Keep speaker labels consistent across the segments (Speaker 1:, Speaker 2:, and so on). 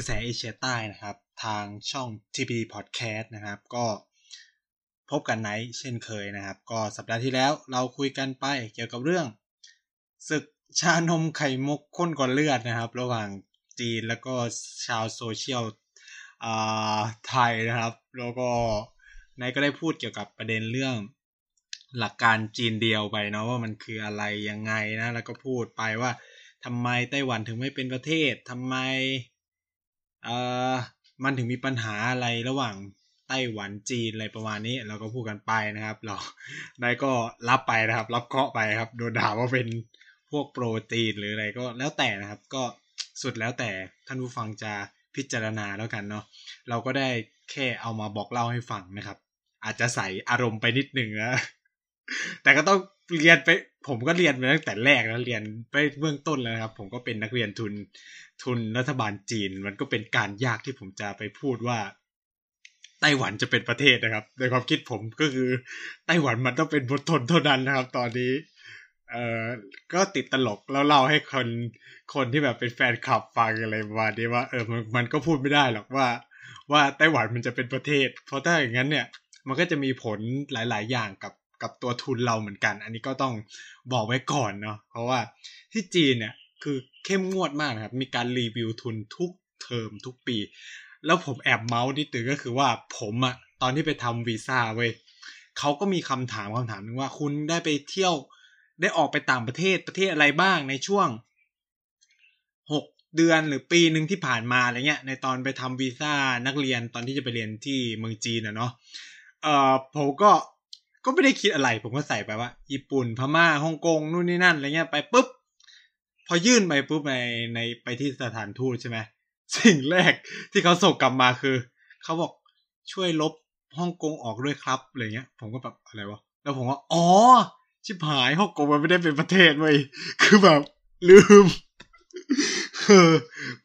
Speaker 1: ระแสเอเชียใต้นะครับ ทางช่อง TP Podcast นะครับ ก็พบกันไนท์เช่นเคยนะครับ ก็สัปดาห์ที่แล้วเราคุยกันไปเกี่ยวกับเรื่อง ศึกชานมไข่มุกข้นก่อนเลือดนะครับ ระหว่างจีนแล้วก็ชาวโซเชียลไทยนะครับ แล้วก็ไนท์ก็ได้พูดเกี่ยวกับประเด็นเรื่องหลักการจีนเดียวไปเนาะว่ามันคืออะไรยังไงนะ แล้วก็พูดไปว่าทำไมไต้หวันถึงไม่เป็นประเทศทำไม เอ่อมันถึงมีปัญหาอะไรระหว่างไต้หวันจีนอะไรประมาณนี้ เราก็พูดกันไปนะครับ เรานายก็รับไปนะครับ รับเคาะไปครับโดนด่าว่าเป็นพวกโปรตีนหรืออะไรก็แล้วแต่นะครับ ก็สุดแล้วแต่ท่านผู้ฟังจะพิจารณาแล้วกันเนาะเราก็ได้แค่เอามาบอกเล่าให้ฟังนะครับ อาจจะใส่อารมณ์ไปนิดหนึ่งนะแต่ก็ต้อง เรียนไปผมก็เรียนไปตั้งแต่แรกแล้วเรียนไปเบื้องต้นแล้วครับ ผมก็เป็นนักเรียนทุนทุนรัฐบาลจีน มันก็เป็นการยากที่ผมจะไปพูดว่าไต้หวันจะเป็นประเทศนะครับ ในความคิดผมก็คือไต้หวันมันต้องเป็นบททนเท่านั้นนะครับ ตอนนี้เอ่อก็ติดตลกแล้วเล่าให้คนคนที่แบบเป็นแฟนคลับฟังอะไรประมาณนี้ว่าเออมันมันก็พูดไม่ได้หรอกว่า ว่าไต้หวันมันจะเป็นประเทศ เพราะถ้าอย่างนั้นเนี่ย มันก็จะมีผลหลาย ๆ อย่างกับ กับตัวทุนเราเหมือนกัน อันนี้ก็ต้องบอกไว้ก่อนเนาะเพราะว่าที่จีนเนี่ยคือเข้มงวดมากนะครับ มีการรีวิวทุนทุกเทอมทุกปี แล้วผมแอบเมาส์นิดนึงก็คือว่าผมอะตอนที่ไปทำวีซ่าเว้ยเขาก็มีคำถามคำถามหนึงว่าคุณได้ไปเที่ยวได้ออกไปต่างประเทศประเทศอะไรบ้างในช่วงหกเดือนหรือปีหนึ่งที่ผ่านมาอะไรเงี้ย ในตอนไปทำวีซ่านักเรียนตอนที่จะไปเรียนที่เมืองจีนอะเนาะเอ่อผมก็ ก็ไม่ได้คิดอะไร ผมก็ใส่ไปว่า ญี่ปุ่นพม่าฮ่องกงนู่นนี่นั่นอะไรเงี้ยไปปุ๊บ พอยื่นไปปุ๊บในในไปที่สถานทูตใช่ไหมสิ่งแรกที่เขาส่งกลับมาคือ เขาบอกช่วยลบฮ่องกงออกด้วยครับอะไรเงี้ย ผมก็แบบอะไรวะแล้วผมว่าอ๋อชิบหายฮ่องกงมันไม่ได้เป็นประเทศเว้ยคือแบบลืมเออ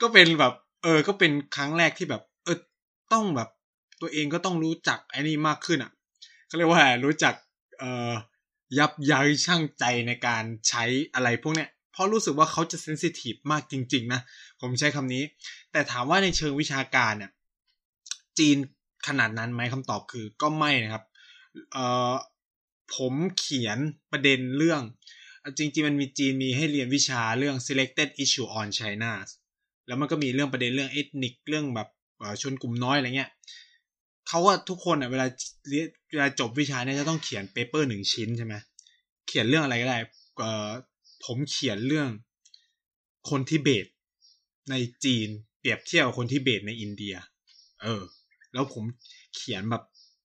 Speaker 1: ก็เป็นแบบ เออ ก็เป็นครั้งแรกที่แบบ เออต้องแบบ ตัวเองก็ต้องรู้จักไอ้นี่มากขึ้นอะ เขาเรียกว่ารู้จักเอ่อยับยั้งชั่งใจในการใช้อะไรพวกเนี้ยเพราะรู้สึกว่าเขาจะเซนซิทีฟมากจริง ๆ นะ ผมใช้คำนี้ แต่ถามว่าในเชิงวิชาการเนี่ยจีนขนาดนั้นไหมคำตอบคือก็ไม่นะครับเอ่อผมเขียนประเด็นเรื่อง จริงๆ มันมีจีนมีให้เรียนวิชาเรื่อง selected issue on China แล้วมันก็มีเรื่องประเด็นเรื่อง ethnic เรื่องแบบชนกลุ่มน้อยอะไรเงี้ย เขาว่าทุกคนอะเวลาเรียนเวลาจบวิชาเนี่ยจะต้องเขียนเปเปอร์หนึ่งชิ้นใช่ไหมเขียนเรื่องอะไรก็ได้เอ่อผมเขียนเรื่องคนทิเบตในจีน เปรียบเทียบกับคนทิเบตในอินเดีย เออ แล้วผมเขียนแบบ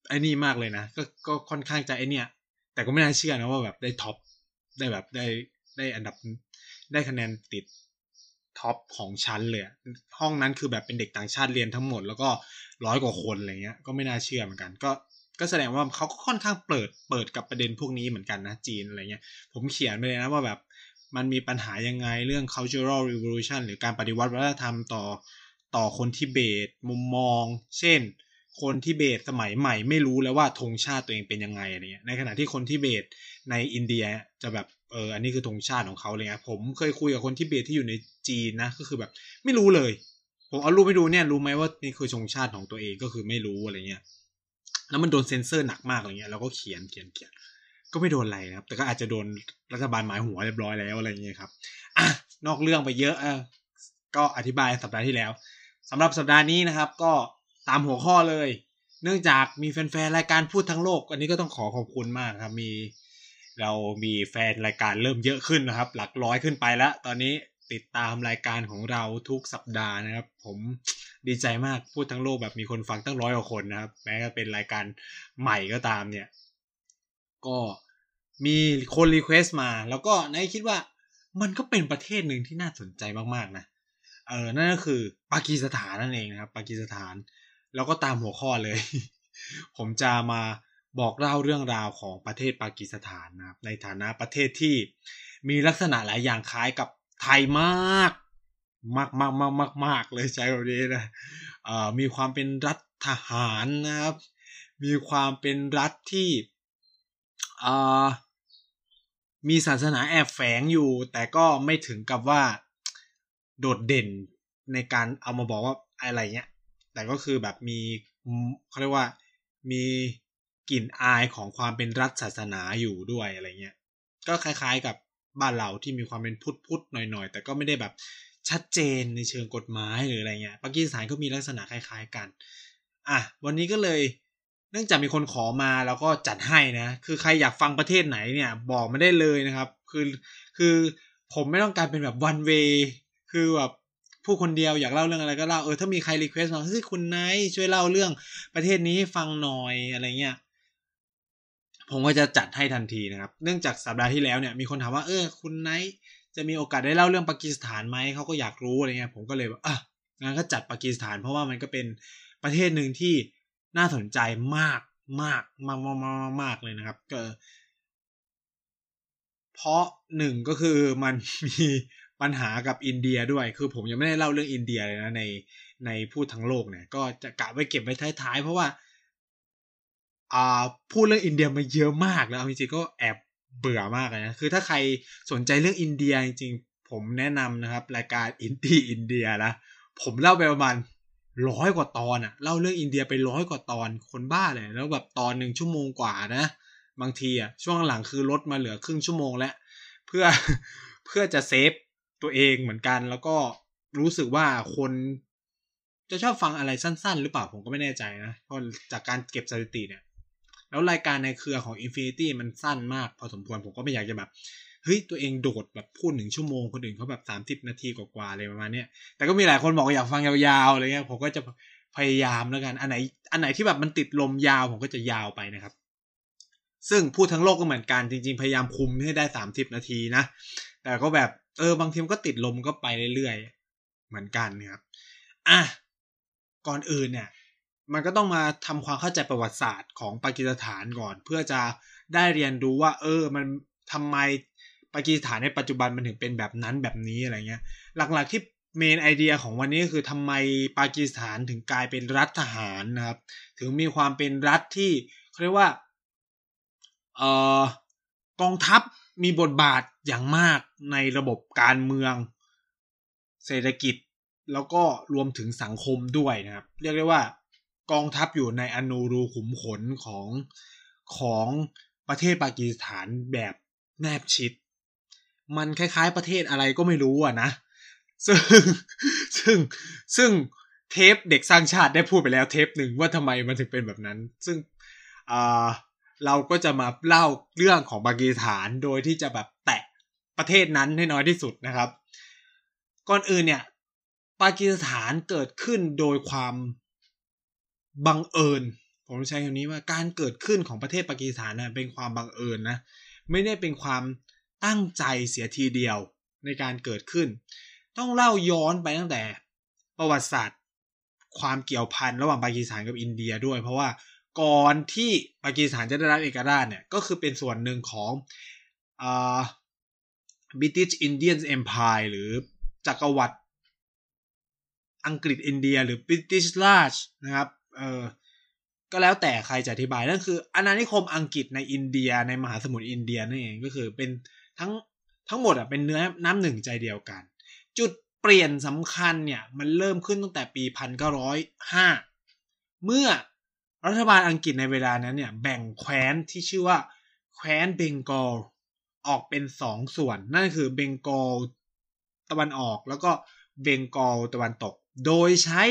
Speaker 1: ไอ้นี่มากเลยนะก็ก็ค่อนข้างจะไอเนี่ย แต่ก็ไม่น่าเชื่อนะว่าแบบได้ top ได้แบบได้ได้อันดับได้คะแนนติด top ของชั้นเลยห้องนั้นคือแบบเป็นเด็กต่างชาติเรียนทั้งหมด แล้วก็ร้อยกว่าคนอะไรเงี้ยก็ไม่น่าเชื่อเหมือนกัน ก็ก็แสดงว่าเขาก็ค่อนข้างเปิดเปิดกับประเด็นพวกนี้เหมือนกันนะจีนอะไรเงี้ยผมเขียนไปเลยนะว่าแบบมันมีปัญหายังไงเรื่อง cultural revolution หรือการปฏิวัติวัฒนธรรมต่อต่อคนทิเบตมุมมอง เช่น คนทิเบตสมัยใหม่ไม่รู้แล้วว่าธงชาติตัวเองเป็นยังไงอะไรเงี้ยในขณะที่คนทิเบตในอินเดียจะแบบ เอออันนี้คือธงชาติของเขาเลยนะผมเคยคุยกับคนทิเบตที่อยู่ในจีนนะก็คือแบบ ไม่รู้เลย ผมเอารูปไปดูเนี่ยรู้ไหมว่านี่คือธงชาติของตัวเองก็คือไม่รู้อะไรเงี้ยแล้วมันโดนเซ็นเซอร์หนักมากอะไรเงี้ยเราก็เขียนเขียนเขียนก็ไม่โดนอะไรนะครับ แต่ก็อาจจะโดนรัฐบาลหมายหัวเรียบร้อยแล้วอะไรเงี้ยครับอะนอกเรื่องไปเยอะอะก็อธิบายสัปดาห์ที่แล้วสำหรับสัปดาห์นี้นะครับ ก็ตามหัวข้อเลย เนื่องจากมีแฟนๆรายการพูดทั้งโลก อันนี้ก็ต้องขอขอบคุณมากครับ มี เรามีแฟนรายการเริ่มเยอะขึ้นนะครับ หลักร้อยขึ้นไปแล้ว ตอนนี้ติดตามรายการของเราทุกสัปดาห์นะครับ ผมดีใจมากพูดทั้งโลกแบบมีคนฟังตั้งร้อยกว่าคนนะครับ แม้จะเป็นรายการใหม่ก็ตามเนี่ย ก็มีคน request มา แล้วก็ไนท์คิดว่ามันก็เป็นประเทศหนึ่งที่น่าสนใจมากๆนะเออนั่นก็คือปากีสถานนั่นเองนะครับ ปากีสถาน แล้วก็ตามหัวข้อเลย ผมจะมา บอกเล่าเรื่องราวของประเทศปากีสถานนะครับในฐานะประเทศที่มีลักษณะหลายอย่างคล้ายกับไทยมาก มากมากมากมากมากเลยใช้แบบนี้นะเอ่อมีความเป็นรัฐทหารนะครับ มีความเป็นรัฐที่มีศาสนาแอบแฝงอยู่ แต่ก็ไม่ถึงกับว่าโดดเด่นในการเอามาบอกว่าอะไรเงี้ย แต่ก็คือแบบมีเขาเรียกว่ามี กลิ่นอายของความเป็นรัฐศาสนาอยู่ด้วยอะไรเงี้ยก็คล้าย ๆกับบ้านเราที่มีความเป็นพุทธพุทธหน่อยๆ แต่ก็ไม่ได้แบบชัดเจนในเชิงกฎหมายหรืออะไรเงี้ยปากีสถานก็มีลักษณะคล้าย ๆกัน อะวันนี้ก็เลยเนื่องจากมีคนขอมาแล้วก็จัดให้นะ คือใครอยากฟังประเทศไหนเนี่ย บอกมาได้เลยนะครับ คือคือผมไม่ต้องการเป็นแบบ one way คือแบบพูดคนเดียวอยากเล่าเรื่องอะไรก็เล่าเออถ้ามีใคร request มาเฮ้ยคุณไนท์ช่วยเล่าเรื่องประเทศนี้ให้ฟังหน่อยอะไรเงี้ย ผมก็จะจัดให้ทันทีนะครับ เนื่องจากสัปดาห์ที่แล้วเนี่ยมีคนถามว่าเออคุณไนท์จะมีโอกาสได้เล่าเรื่องปากีสถานไหมเขาก็อยากรู้อะไรเงี้ยผมก็เลยว่าอะงั้นก็จัดปากีสถาน เพราะว่ามันก็เป็นประเทศหนึ่งที่น่าสนใจมากมากมากมากมากมากเลยนะครับก็เพราะหนึ่งก็คือมันมีปัญหากับอินเดียด้วย คือผมยังไม่ได้เล่าเรื่องอินเดียเลยนะในในพูดทั้งโลกเนี่ย ก็จะกะไว้เก็บไว้ท้ายๆ เพราะว่า อ่าพูดเรื่องอินเดียมาเยอะมากแล้วจริงๆก็แอบเบื่อมากเลยนะคือถ้าใครสนใจเรื่องอินเดียจริงๆ ผมแนะนำนะครับ รายการอินดี้อินเดียนะผมเล่าไปประมาณร้อยกว่าตอนอะเล่าเรื่องอินเดียไปร้อยกว่าตอนคนบ้าเลย แล้วแบบตอนหนึ่งชั่วโมงกว่านะ บางทีอะช่วงหลังคือลดมาเหลือครึ่งชั่วโมงแล้ว เพื่อเพื่อจะเซฟตัวเองเหมือนกันแล้วก็รู้สึกว่าคนจะชอบฟังอะไรสั้น ๆ หรือเปล่าผมก็ไม่แน่ใจนะเพราะจากการเก็บสถิติเนี่ย แล้วรายการในเครือของ Infinity มันสั้นมากพอสมควรผมก็ไม่อยากจะแบบเฮ้ยตัวเองโดดแบบพูดหนึ่งชั่วโมงคนอื่นเขาแบบสามสิบนาทีกว่าๆอะไรประมาณเนี้ยแต่ก็มีหลายคนบอกอยากฟังยาวๆอะไรเงี้ยผมก็จะพยายามแล้วกัน อันไหนอันไหนที่แบบมันติดลมยาวผมก็จะยาวไปนะครับ ซึ่งพูดทั้งโลกก็เหมือนกันจริง ๆ พยายามคุมให้ได้สามสิบนาทีนะ แต่ก็แบบเออบางทีมันก็ติดลมก็ไปเรื่อยๆเหมือนกันนะครับอะก่อนอื่นเนี่ย มันก็ต้องมาทำความเข้าใจประวัติศาสตร์ของปากีสถานก่อน เพื่อจะได้เรียนรู้ว่า เออ มันทำไมปากีสถานในปัจจุบันมันถึงเป็นแบบนั้นแบบนี้อะไรเงี้ย หลักๆที่เมนไอเดียของวันนี้คือทำไมปากีสถานถึงกลายเป็นรัฐทหารนะครับ ถึงมีความเป็นรัฐที่เขาเรียกว่าเอ่อกองทัพมีบทบาทอย่างมากในระบบการเมือง เศรษฐกิจแล้วก็รวมถึงสังคมด้วยนะครับ เรียกได้ว่า กองทัพอยู่ในอนูรูขุมขนของของประเทศปากีสถานแบบแนบชิด มันคล้ายๆประเทศอะไรก็ไม่รู้อะนะ ซึ่งซึ่งซึ่งเทปเด็กสร้างชาติได้พูดไปแล้วเทปหนึ่งว่าทำไมมันถึงเป็นแบบนั้น ซึ่งอ่าเราก็จะมาเล่าเรื่องของปากีสถานโดยที่จะแบบแตะประเทศนั้นให้น้อยที่สุดนะครับ ก่อนอื่นเนี่ยปากีสถานเกิดขึ้นโดยความ บังเอิญ ผมใช้คำนี้ว่าการเกิดขึ้นของประเทศปากีสถานนะเป็นความบังเอิญนะไม่ได้เป็นความตั้งใจเสียทีเดียวในการเกิดขึ้น ต้องเล่าย้อนไปตั้งแต่ประวัติศาสตร์ ความเกี่ยวพันระหว่างปากีสถานกับอินเดียด้วย เพราะว่าก่อนที่ปากีสถานจะได้รับเอกราชเนี่ยก็คือเป็นส่วนหนึ่งของอ่า British Indian Empire หรือจักรวรรดิอังกฤษอินเดียหรือ British Raj นะครับ เออก็แล้วแต่ใครจะอธิบายนั่นคืออาณานิคมอังกฤษในอินเดียในมหาสมุทรอินเดียนั่นเองก็คือเป็นทั้งทั้งหมดอะเป็นเนื้อน้ำหนึ่งใจเดียวกัน จุดเปลี่ยนสำคัญเนี่ยมันเริ่มขึ้นตั้งแต่ปีพันเก้าร้อยห้าเมื่อรัฐบาลอังกฤษในเวลานั้นเนี่ยแบ่งแคว้นที่ชื่อว่า แคว้นเบงกอลออกเป็นสองส่วน นั่นคือเบงกอลตะวันออกแล้วก็เบงกอลตะวันตก โดยใช้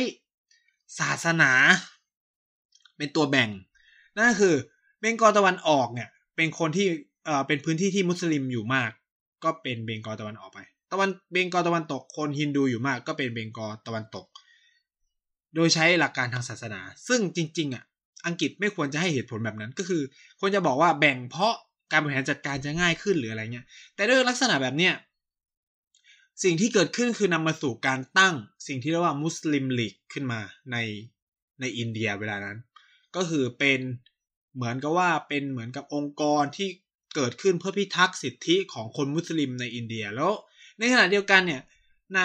Speaker 1: ศาสนา เป็นตัวแบ่ง นั่นคือเบงกอลตะวันออกเนี่ยเป็นคนที่เอ่อเป็นพื้นที่ที่มุสลิมอยู่มาก ก็เป็นเบงกอลตะวันออกไป ตะวันเบงกอลตะวันตกคนฮินดูอยู่มาก ก็เป็นเบงกอลตะวันตก โดยใช้หลักการทางศาสนา ซึ่งจริง ๆอะอังกฤษไม่ควรจะให้เหตุผลแบบนั้นก็คือควรจะบอกว่าแบ่งเพราะการบริหารจัดการจะง่ายขึ้นหรืออะไรเงี้ยแต่ด้วยลักษณะแบบเนี้ย สิ่งที่เกิดขึ้นคือนำมาสู่การตั้งสิ่งที่เรียกว่ามุสลิมลีกขึ้นมาในในอินเดียเวลานั้น ก็คือเป็นเหมือนกับว่าเป็นเหมือนกับองค์กรที่เกิดขึ้นเพื่อพิทักษ์สิทธิของคนมุสลิมในอินเดียแล้ว ในขณะเดียวกันเนี่ยใน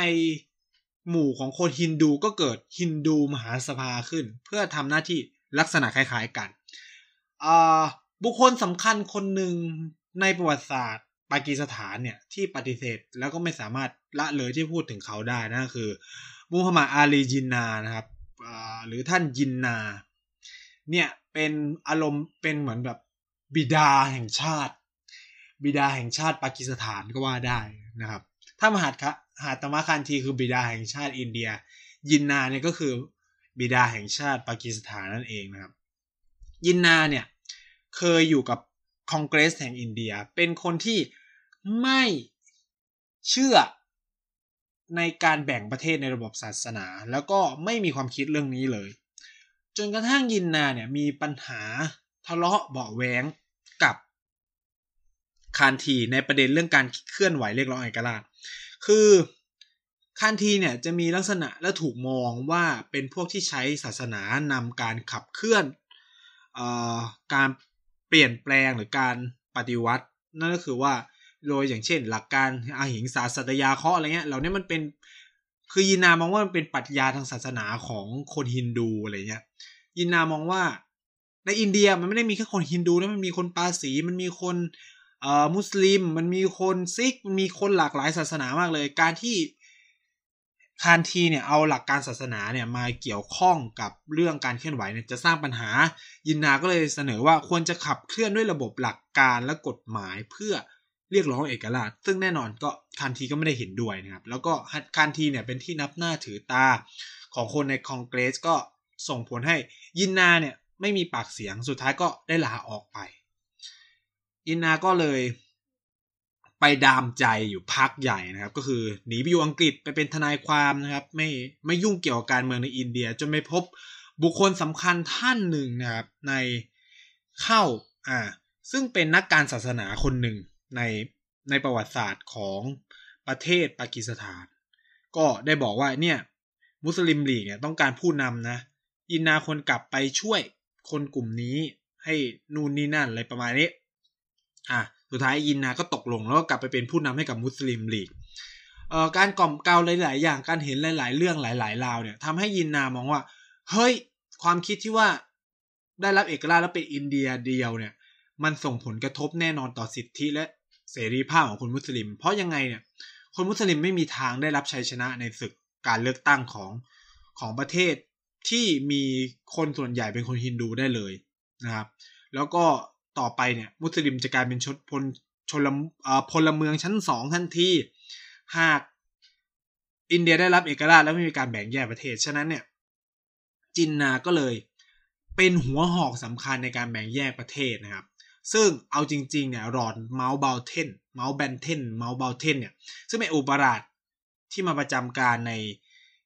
Speaker 1: หมู่ของคนฮินดูก็เกิดฮินดูมหาสภาขึ้น เพื่อทำหน้าที่ลักษณะคล้ายๆกันบุคคลสำคัญคนหนึ่งในประวัติศาสตร์ปากีสถานเนี่ยที่ปฏิเสธแล้วก็ไม่สามารถ ละเลยที่พูดถึงเขาได้นั่นคือมูฮัมหมัดอาลีจินนานะครับหรือท่านยินนาเนี่ยเป็นอารมณ์เป็นเหมือนแบบบิดาแห่งชาติ บิดาแห่งชาติปากีสถานก็ว่าได้นะครับ ถ้ามหาดคะหาตมะคันทีคือบิดาแห่งชาติอินเดีย ยินนาเนี่ยก็คือบิดาแห่งชาติปากีสถานนั่นเองนะครับ ยินนาเนี่ยเคยอยู่กับคอนเกรสแห่งอินเดีย เป็นคนที่ไม่เชื่อ ในการแบ่งประเทศในระบบศาสนา แล้วก็ไม่มีความคิดเรื่องนี้เลย จนกระทั่งยินนาเนี่ยมีปัญหาทะเลาะเบาแหวงกับคานทีในประเด็นเรื่องการเคลื่อนไหวเรียกร้องเอกราช คือคานทีเนี่ยจะมีลักษณะและถูกมองว่าเป็นพวกที่ใช้ศาสนานำการขับเคลื่อนอการเปลี่ยนแปลงหรือการปฏิวัติ นั่นก็คือว่า โดยอย่างเช่น หลักการอาหิงสาสัตยาเคาะอะไรเงี้ยเหล่านี้มันเป็นคือยินนามองว่ามันเป็นปรัชญาทางศาสนาของคนฮินดูอะไรเงี้ยยินนามองว่าในอินเดียมันไม่ได้มีแค่คนฮินดูนะมันมีคนปาสีมันมีคนเอ่อมุสลิม มันมีคนซิกมันมีคนหลากหลายศาสนามากเลย การที่คานทีเนี่ยเอาหลักการศาสนาเนี่ยมาเกี่ยวข้องกับเรื่องการเคลื่อนไหวเนี่ยจะสร้างปัญหา ยินนาก็เลยเสนอว่าควรจะขับเคลื่อนด้วยระบบหลักการและกฎหมายเพื่อ เรียกร้องเอกราช ซึ่งแน่นอนก็คานทีก็ไม่ได้เห็นด้วยนะครับ แล้วก็คานทีเนี่ยเป็นที่นับหน้าถือตาของคนในคอนเกรสก็ส่งผลให้ยินนาเนี่ยไม่มีปากเสียงสุดท้ายก็ได้ลาออกไป ยินนาก็เลยไปดามใจอยู่พักใหญ่นะครับ ก็คือหนีไปอยู่อังกฤษไปเป็นทนายความนะครับ ไม่ไม่ยุ่งเกี่ยวกับการเมืองในอินเดีย จนไปพบบุคคลสำคัญท่านหนึ่งนะครับในเข้าอ่าซึ่งเป็นนักการศาสนาคนหนึ่ง ในในประวัติศาสตร์ของประเทศปากีสถาน ก็ได้บอกว่าเนี่ยมุสลิมลีกเนี่ยต้องการผู้นำนะยินนาคนกลับไปช่วยคนกลุ่มนี้ให้นู่นนี่นั่นอะไรประมาณนี้อะสุดท้ายยินนาก็ตกลงแล้วก็กลับไปเป็นผู้นำให้กับมุสลิมลีกเอ่อการกล่อมเกลาหลาย ๆ อย่างการเห็นหลาย ๆ เรื่องหลาย ๆ ราวเนี่ยทำให้ยินนามองว่า เฮ้ย ความคิดที่ว่าได้รับเอกราชแล้วเป็นอินเดียเดียวเนี่ย มันส่งผลกระทบแน่นอนต่อสิทธิและ เสรีภาพของคนมุสลิม เพราะยังไงเนี่ยคนมุสลิมไม่มีทางได้รับชัยชนะในศึกการเลือกตั้งของของประเทศที่มีคนส่วนใหญ่เป็นคนฮินดูได้เลยนะครับ แล้วก็ต่อไปเนี่ยมุสลิมจะกลายเป็นชนพลชนพลเมืองชั้นสองทันทีหากอินเดียได้รับเอกราชแล้วไม่มีการแบ่งแยกประเทศ ฉะนั้นเนี่ยจินนาก็เลยเป็นหัวหอกสำคัญในการแบ่งแยกประเทศนะครับ ซึ่งเอาจริงๆเนี่ยลอร์ดเมาท์แบตเทนเมาท์แบตเทนเมาท์แบตเทนเนี่ยซึ่งเป็นอุปราชที่มาประจำการใน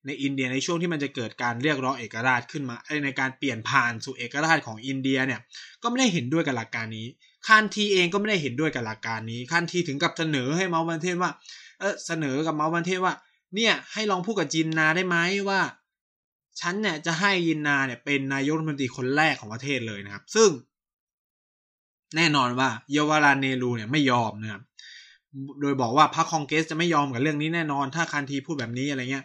Speaker 1: ในอินเดียในช่วงที่มันจะเกิดการเรียกร้องเอกราชขึ้นมาในการเปลี่ยนผ่านสู่เอกราชของอินเดียเนี่ยก็ไม่ได้เห็นด้วยกับหลักการนี้คานธีเองก็ไม่ได้เห็นด้วยกับหลักการนี้คานธีถึงกับเสนอให้เมาท์แบตเทนว่าเออเสนอกับเมาบันเทนว่า เนี่ยให้ลองพูดกับจินนาได้ไหมว่าฉันเนี่ยจะให้ยินนาเนี่ยเป็นนายกรัฐมนตรีคนแรกของประเทศเลยนะครับ ซึ่ง แน่นอนว่าเยาวราเนรูเนี่ยไม่ยอมนะครับโดยบอกว่าพรรคคองเกสจะไม่ยอมกับเรื่องนี้แน่นอน ถ้าคันทีพูดแบบนี้อะไรเงี้ย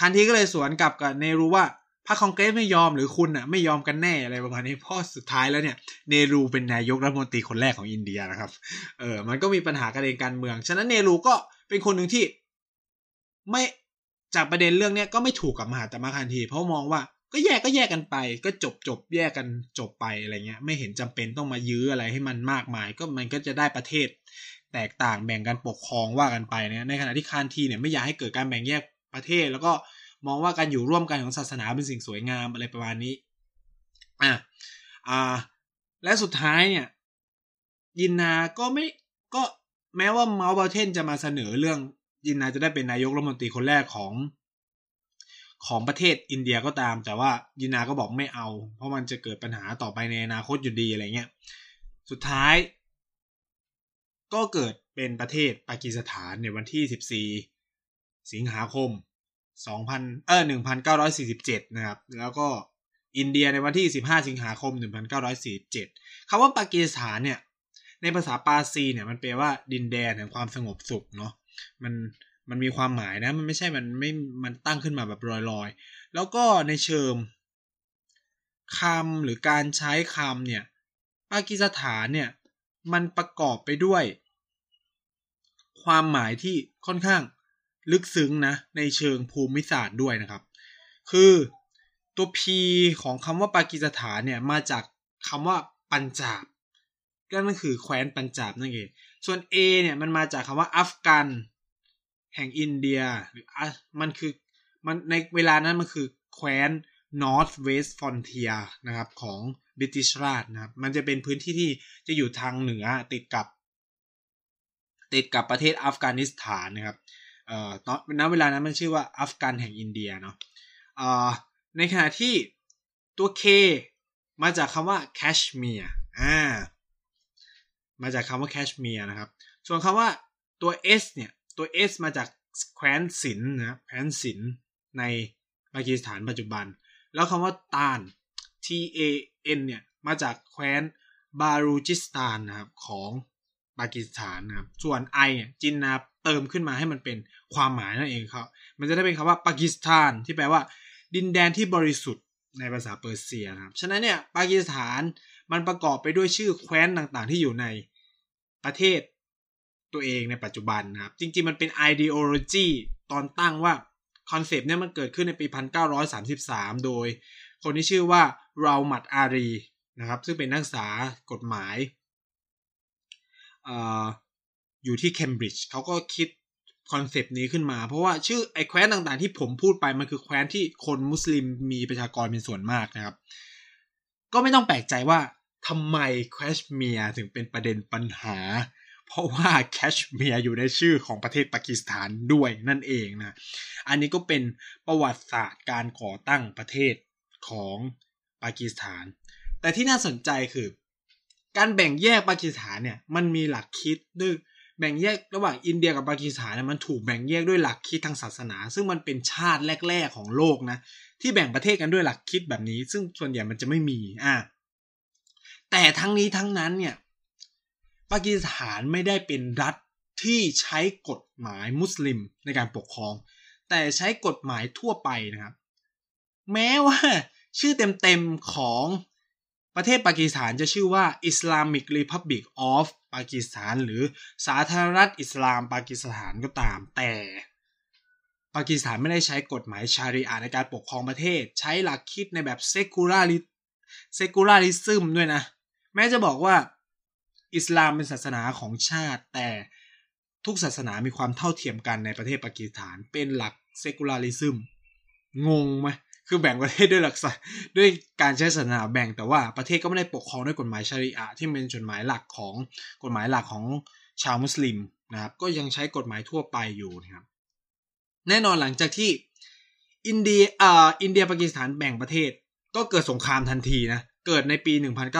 Speaker 1: คันทีก็เลยสวนกลับกับเนรูว่าพรรคคองเกรสไม่ยอมหรือคุณอะไม่ยอมกันแน่อะไรประมาณนี้เพราะสุดท้ายแล้วเนี่ยเนรูเป็นนายกรัฐมนตรีคนแรกของอินเดียนะครับเออมันก็มีปัญหากันเองการเมือง ฉะนั้นเนรูก็เป็นคนหนึ่งที่ไม่จากประเด็นเรื่องเนี้ยก็ไม่ถูกกับมหาตมะคันที เพราะมองว่า ก็แยกก็แยกกันไป ก็จบจบแยกกันจบไปอะไรเงี้ย ไม่เห็นจำเป็นต้องมายื้ออะไรให้มันมากมาย ก็มันก็จะได้ประเทศ แตกต่างแบ่งกันปกครองว่ากันไปเนี่ยในขณะที่คานทีเนี่ยไม่อยากให้เกิดการแบ่งแยกประเทศ แล้วก็มองว่าการอยู่ร่วมกันของศาสนาเป็นสิ่งสวยงามอะไรประมาณนี้อะอ่า และสุดท้ายเนี่ย ยินนาก็ไม่ก็แม้ว่าเมาส์บาเทนจะมาเสนอเรื่องยินนาจะได้เป็นนายกรัฐมนตรีคนแรกของ ของประเทศอินเดียก็ตาม แต่ว่ายินาก็บอกไม่เอา เพราะมันจะเกิดปัญหาต่อไปในอนาคตอยู่ดีอะไรเงี้ยสุดท้าย ก็เกิดเป็นประเทศปากีสถานในวันที่ 14 สิงหาคม 2000 เออ1947 นะครับ แล้วก็อินเดียในวันที่ 15 สิงหาคม 1947คำว่าปากีสถานเนี่ย ในภาษาปาซีเนี่ยมันแปลว่าดินแดนแห่งความสงบสุขเนาะมัน มันมีความหมายนะ มันไม่ใช่มันไม่มันตั้งขึ้นมาแบบลอยๆ แล้วก็ในเชิงคำหรือการใช้คำเนี่ยปากีสถานเนี่ยมันประกอบไปด้วย ความหมายที่ค่อนข้างลึกซึ้งนะ ในเชิงภูมิศาสตร์ด้วยนะครับ คือตัว P ของคำว่าปากีสถานเนี่ยมาจากคำว่าปัญจาบก็นั่นคือแคว้นปัญจาบนั่นเอง ส่วน A เนี่ยมันมาจากคำว่าอัฟกัน แห่งอินเดียหรือมันคือมันในเวลานั้นมันคือแคว้น North West Frontier นะครับของบริติชราชนะครับมันจะเป็นพื้นที่ที่จะอยู่ทางเหนือติดกับ ติดกับประเทศอัฟกานิสถานนะครับเอ่อตอนณเวลานั้นมันชื่อว่าอัฟกันแห่งอินเดียเนาะเอ่อในขณะที่ตัว K มาจากคำว่าแคชเมียร์อ่ามาจากคำว่าแคชเมียร์นะครับ ส่วนคำว่าตัว S เนี่ย ตัว S มาจากแคว้นสินนะแคว้นสินในปากีสถานปัจจุบัน แล้วคำว่าตาน T A N เนี่ยมาจากแคว้นบารูจิสตานนะครับของปากีสถานนะครับ ส่วน I เนี่ยจินนาเติมขึ้นมาให้มันเป็นความหมายนั่นเองครับ มันจะได้เป็นคำว่าปากีสถานที่แปลว่า ดินแดนที่บริสุทธิ์ในภาษาเปอร์เซียครับ ฉะนั้นเนี่ยปากีสถานมันประกอบไปด้วยชื่อแคว้นต่างๆ ที่อยู่ในประเทศ ตัวเองในปัจจุบันนะครับ จริงๆ มันเป็น ideology ตอนตั้งว่า concept เนี่ยมันเกิดขึ้นในปี 1933 โดย คนที่ชื่อว่าเราะห์มัตอาลีนะครับ ซึ่งเป็นนักศึกษากฎหมายอยู่ที่เคมบริดจ์เขาก็คิด concept นี้ขึ้นมา เพราะว่าชื่อไอ้แคว้นต่างๆ ที่ผมพูดไปมันคือแคว้นที่คนมุสลิมมีประชากรเป็นส่วนมากนะครับ ก็ไม่ต้องแปลกใจว่าทำไมแคชเมียร์ถึงเป็นประเด็นปัญหา เพราะว่าแคชเมียร์อยู่ในชื่อของประเทศปากีสถานด้วยนั่นเองนะ อันนี้ก็เป็นประวัติศาสตร์การก่อตั้งประเทศของปากีสถาน แต่ที่น่าสนใจคือ การแบ่งแยกปากีสถานเนี่ยมันมีหลักคิดด้วยแบ่งแยกระหว่างอินเดียกับปากีสถานมันถูกแบ่งแยกด้วยหลักคิดทางศาสนา ซึ่งมันเป็นชาติแรก ๆของโลกนะ ที่แบ่งประเทศกันด้วยหลักคิดแบบนี้ ซึ่งส่วนใหญ่มันจะไม่มีอ่าแต่ทั้งนี้ทั้งนั้นเนี่ย ปากีสถานไม่ได้เป็นรัฐที่ใช้กฎหมายมุสลิมในการปกครอง แต่ใช้กฎหมายทั่วไปนะครับ แม้ว่าชื่อเต็มๆของประเทศปากีสถานจะชื่อว่า Islamic Republic of ปากีสถาน หรือสาธารณรัฐอิสลามปากีสถานก็ตาม แต่ปากีสถานไม่ได้ใช้กฎหมายชาริอะในการปกครองประเทศ ใช้หลักคิดในแบบเซกูลาริเซกูลาริซึมด้วยนะ แม้จะบอกว่า อิสลามเป็นศาสนาของชาติ แต่ทุกศาสนามีความเท่าเทียมกันในประเทศปากีสถาน เป็นหลักเซกูลาริซึมงงไหมคือแบ่งประเทศด้วยหลักด้วยการใช้ศาสนาแบ่งแต่ว่าประเทศก็ไม่ได้ปกครองด้วยกฎหมายชาริอะที่เป็นกฎหมายหลักของกฎหมายหลักของชาวมุสลิมนะครับก็ยังใช้กฎหมายทั่วไปอยู่นะครับแน่นอนหลังจากที่อินเดียอ่าอินเดียปากีสถานแบ่งประเทศ ก็เกิดสงครามทันทีนะเกิดในปี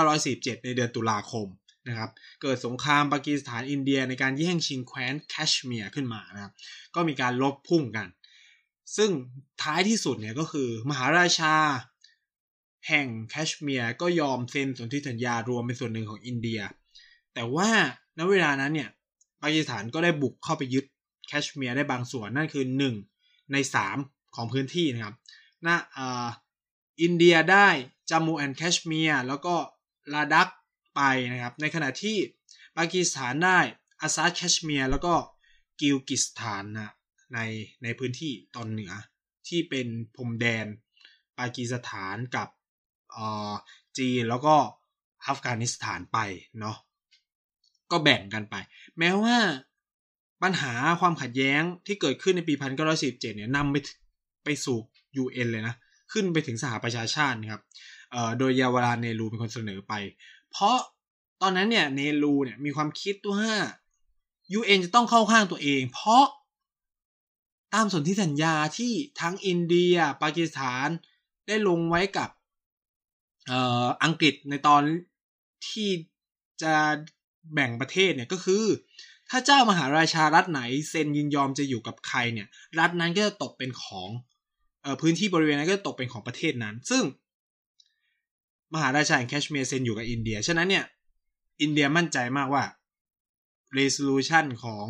Speaker 1: 1947 ในเดือนตุลาคม นะครับเกิดสงครามปากีสถานอินเดียในการแย่งชิงแคว้นแคชเมียร์ขึ้นมานะครับก็มีการลบพุ่งกัน ซึ่งท้ายที่สุดเนี่ยก็คือมหาราชา แห่งแคชเมียร์ก็ยอมเซ็นสนธิสัญญารวมเป็นส่วนหนึ่งของอินเดีย แต่ว่าณเวลานั้นเนี่ยปากีสถานก็ได้บุกเข้าไปยึดแคชเมียร์ได้บางส่วนนั่นคือ 1 ใน 3 ของพื้นที่นะครับนะอ่าอินเดียได้จัมมู and แคชเมียร์แล้วก็ลาดัก ไปนะครับ ในขณะที่ปากีสถานได้อาซาดแคชเมียร์แล้วก็กิลกิสถานนะในในพื้นที่ตอนเหนือที่เป็นพรมแดนปากีสถานกับจีนแล้วก็อัฟกานิสถานไปเนาะก็แบ่งกันไป แม้ว่าปัญหาความขัดแย้งที่เกิดขึ้นในปี 1947 เนี่ยนำไปไปสู่ UN เลยนะ ขึ้นไปถึงสหประชาชาตินะครับโดยยาวราเนรูเป็นคนเสนอไป เพราะตอนนั้นเนี่ยเนรูเนี่ยมีความคิดว่า UN จะต้องเข้าข้างตัวเอง เพราะตามสนธิสัญญาที่ทั้งอินเดีย ปากีสถานได้ลงไว้กับอังกฤษในตอนที่จะแบ่งประเทศเนี่ยก็คือ ถ้าเจ้ามหาราชารัฐไหนเซ็นยินยอมจะอยู่กับใครเนี่ย รัฐนั้นก็จะตกเป็นของเอ่อพื้นที่บริเวณนั้นก็จะตกเป็นของประเทศนั้น ซึ่ง มหาราชาแห่งแคชเมียร์เซ็นอยู่กับอินเดีย ฉะนั้นเนี่ย อินเดียมั่นใจมากว่า resolution ของ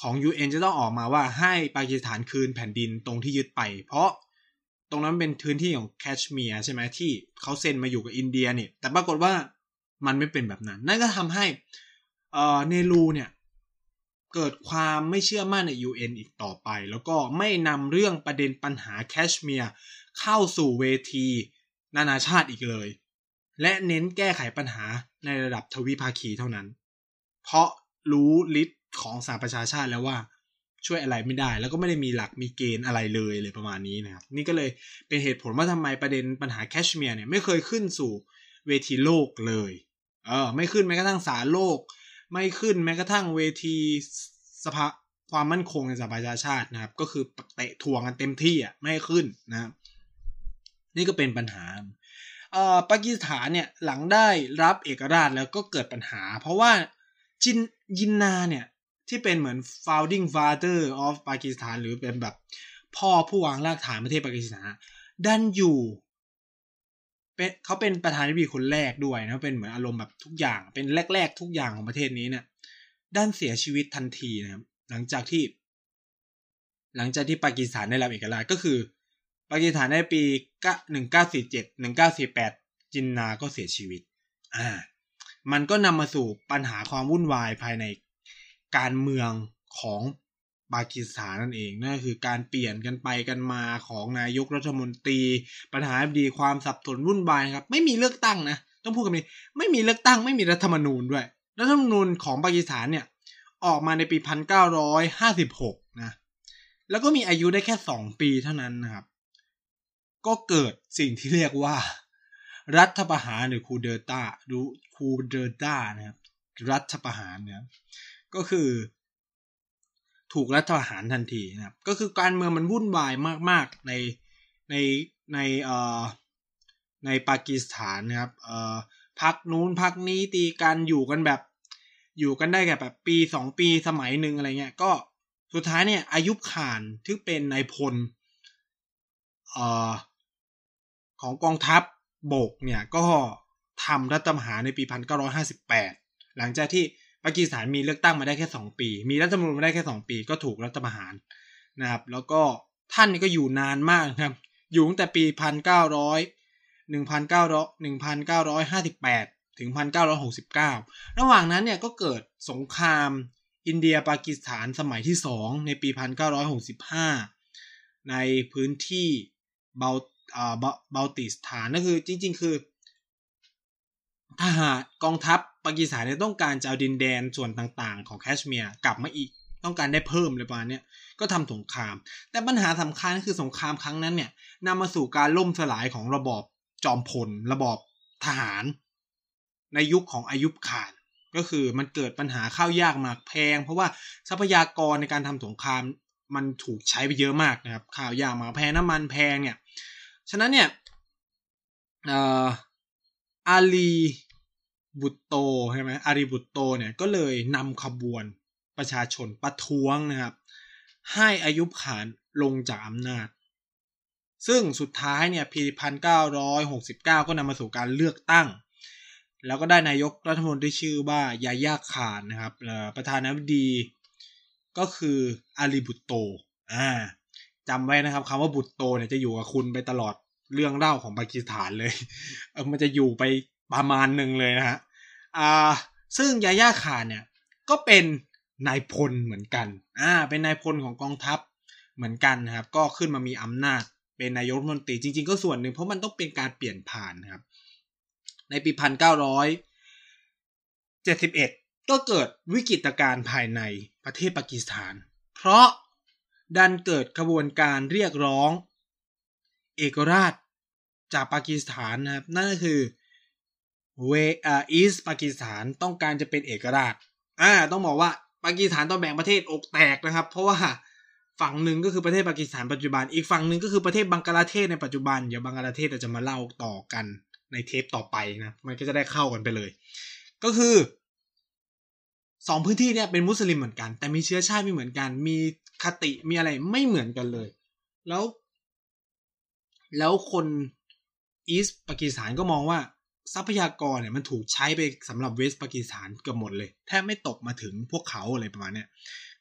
Speaker 1: ของ UN จะต้องออกมาว่าให้ปากีสถานคืนแผ่นดินตรงที่ยึดไป เพราะตรงนั้นเป็นพื้นที่ของแคชเมียร์ใช่ไหมที่เขาเซ็นมาอยู่กับอินเดียเนี่ย แต่ปรากฏว่ามันไม่เป็นแบบนั้น นั่นก็ทำให้เอ่อเนรูเนี่ยเกิดความไม่เชื่อมั่นใน UN อีกต่อไป แล้วก็ไม่นำเรื่องประเด็นปัญหาแคชเมียร์เข้าสู่เวที นานาชาติอีกเลย และเน้นแก้ไขปัญหาในระดับทวิภาคีเท่านั้น เพราะรู้ฤทธิ์ของสหประชาชาติแล้วว่าช่วยอะไรไม่ได้ แล้วก็ไม่ได้มีหลักมีเกณฑ์อะไรเลยเลยประมาณนี้นะครับ นี่ก็เลยเป็นเหตุผลว่าทำไมประเด็นปัญหาแคชเมียร์เนี่ยไม่เคยขึ้นสู่เวทีโลกเลยเออไม่ขึ้นแม้กระทั่งศาลโลก ไม่ขึ้นแม้กระทั่งเวทีสภาความมั่นคงในสหประชาชาตินะครับ ก็คือเตะทวงกันเต็มที่อะไม่ขึ้นนะครับนี่ก็เป็นปัญหา ปากีสถานเนี่ยหลังได้รับเอกราชแล้วก็เกิดปัญหา เพราะว่าจินยินนาเนี่ยที่เป็นเหมือน founding father of ปากีสถานหรือเป็นแบบพ่อผู้วางรากฐานประเทศปากีสถานดันอยู่เป็นเขาเป็นประธานาธิบดีคนแรกด้วยนะเป็นเหมือนอารมณ์แบบทุกอย่างเป็นแรก ๆ ทุกอย่างของประเทศนี้เนี่ยด้านเสียชีวิตทันทีนะครับ หลังจากที่ หลังจากที่ปากีสถานได้รับเอกราชก็คือ ปากีสถานในปีหนึ่งเก้าสี่เจ็ดหนึ่งเก้าสี่แปดจินนาก็เสียชีวิต อ่า มันก็นำมาสู่ปัญหาความวุ่นวายภายในการเมืองของปากีสถานนั่นเองนั่นคือการเปลี่ยนกันไปกันมาของนายกรัฐมนตรี ปัญหาดีความสับสนวุ่นวายครับ ไม่มีเลือกตั้งนะ ต้องพูดกันนี้ไม่มีเลือกตั้งไม่มีรัฐธรรมนูญด้วย รัฐธรรมนูญของปากีสถานเนี่ย ออกมาในปีพันเก้าร้อยห้าสิบหกนะ แล้วก็มีอายุได้แค่สองปีเท่านั้นนะครับ ก็เกิดสิ่งที่เรียกว่า รัฐประหารหรือคูเดต้าดูคูเดต้านะครับรัฐประหารเนี่ยก็คือ ถูกรัฐประหารทันทีนะครับ ก็คือการเมืองมันวุ่นวายมาก ๆ ในในในเอ่อในปากีสถานนะครับเอ่อพักนู้นพักนี้ตีกันอยู่กันแบบ อยู่กันได้แบบปีสองปีสมัยหนึ่งอะไรเงี้ยก็สุดท้ายเนี่ยอายุขานที่เป็นนายพลเอ่อ ของกองทัพบกเนี่ยก็ทำรัฐประหารในปี 1958 หลังจากที่ปากีสถานมีเลือกตั้งมาได้แค่ 2 ปี มีรัฐธรรมนูญมาได้แค่ 2 ปี ก็ถูกรัฐประหารนะครับ แล้วก็ท่านนี่ก็อยู่นานมากนะครับ อยู่ตั้งแต่ปี 1900 1900 1958 ถึง 1969 ระหว่างนั้นเนี่ยก็เกิดสงครามอินเดียปากีสถานสมัยที่ 2 ในปี 1965 ในพื้นที่เบล อ่าเบลติสถานก็คือจริง ๆ คือทหารกองทัพปากีสถานเนี่ยต้องการจะเอาดินแดนส่วนต่างๆ ของแคชเมียร์กลับมาอีก ต้องการได้เพิ่มเลยประมาณนี้ก็ทำสงคราม แต่ปัญหาสำคัญคือสงครามครั้งนั้นเนี่ยนำมาสู่การล่มสลายของระบอบจอมพล ระบอบทหาร ในยุคของอายุบขาน ก็คือมันเกิดปัญหาข้าวยากหมากแพง เพราะว่าทรัพยากรในการทำสงครามมันถูกใช้ไปเยอะมากนะครับข้าวยากหมากแพงน้ำมันแพงเนี่ย ฉะนั้นเนี่ยอาลีบุตโตใช่ไหมอารีบุตโตเนี่ยก็เลยนำขบวนประชาชนประท้วงนะครับ ให้อายุขานลงจากอำนาจ ซึ่งสุดท้ายเนี่ยปีพันเก้าร้อยหกสิบเก้าก็นำมาสู่การเลือกตั้ง แล้วก็ได้นายกรัฐมนตรีชื่อว่ายายาขานนะครับประธานาธิบดีก็คืออาลีบุตโตอ่า จำไว้นะครับคำว่าบุตโตเนี่ยจะอยู่กับคุณไปตลอดเรื่องเล่าของปากีสถานเลยเออมันจะอยู่ไปประมาณหนึ่งเลยนะฮะอ่าซึ่งยาย่าขานเนี่ยก็เป็นนายพลเหมือนกันอ่าเป็นนายพลของกองทัพเหมือนกันนะครับ ก็ขึ้นมามีอำนาจเป็นนายกรัฐมนตรีจริง ๆ ก็ส่วนหนึ่งเพราะมันต้องเป็นการเปลี่ยนผ่านนะครับ ในปีพันเก้าร้อยเจ็ดสิบเอ็ดก็เกิดวิกฤตการณ์ภายในประเทศปากีสถาน เพราะ ดันเกิดขบวนการเรียกร้อง เอกราชจากปากีสถานนะครับ นั่นก็คือเวอีสปากีสถานต้องการจะเป็นเอกราชอ่าต้องบอกว่าปากีสถานต้องแบ่งประเทศอกแตกนะครับ เพราะว่าฝั่งหนึ่งก็คือประเทศปากีสถานปัจจุบัน อีกฝั่งหนึ่งก็คือประเทศบังกลาเทศในปัจจุบัน เดี๋ยวบังกลาเทศเราจะมาเล่าต่อกันในเทปต่อไปนะ มันก็จะได้เข้ากันไปเลย ก็คือสองพื้นที่เนี่ยเป็นมุสลิมเหมือนกัน แต่มีเชื้อชาติไม่เหมือนกัน มี คติมีอะไรไม่เหมือนกันเลย แล้วแล้วคนอีสปากีสถานก็มองว่าทรัพยากรเนี่ยมันถูกใช้ไปสำหรับเวสปากีสถานเกือบหมดเลย แทบไม่ตกมาถึงพวกเขาอะไรประมาณเนี้ย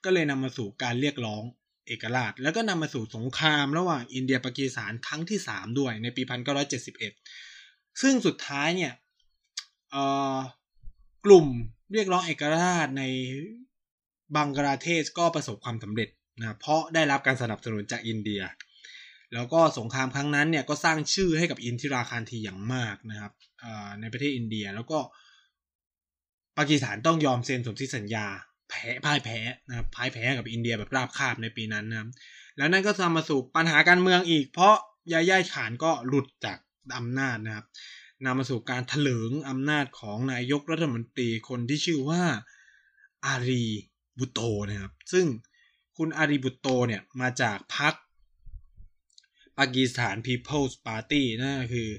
Speaker 1: ก็เลยนำมาสู่การเรียกร้องเอกราช แล้วก็นำมาสู่สงครามระหว่างอินเดียปากีสถานครั้งที่สามด้วยในปีพันเก้าร้อยเจ็ดสิบเอ็ดซึ่งสุดท้ายเนี่ยกลุ่มเรียกร้องเอกราชในบังกลาเทศก็ประสบความสำเร็จ นะเพราะได้รับการสนับสนุนจากอินเดีย แล้วก็สงครามครั้งนั้นเนี่ยก็สร้างชื่อให้กับอินทิราคารทีอย่างมากนะครับในประเทศอินเดียแล้วก็ปากีสถานต้องยอมเซ็นสนธิสัญญาแพ้พ่ายแพ้นะครับพ่ายแพ้กับอินเดียแบบราบคาบในปีนั้นนะครับแล้วนั่นก็ทำมาสู่ปัญหาการเมืองอีก เพราะยาย่าขานก็หลุดจากอำนาจนะครับนำมาสู่การถลิงอำนาจของนายกรัฐมนตรีคนที่ชื่อว่าอารีบุโตนะครับ ซึ่ง คุณอารีบุตโตเนี่ยมาจากพรรคปากีสถาน People's Party นั่นคือ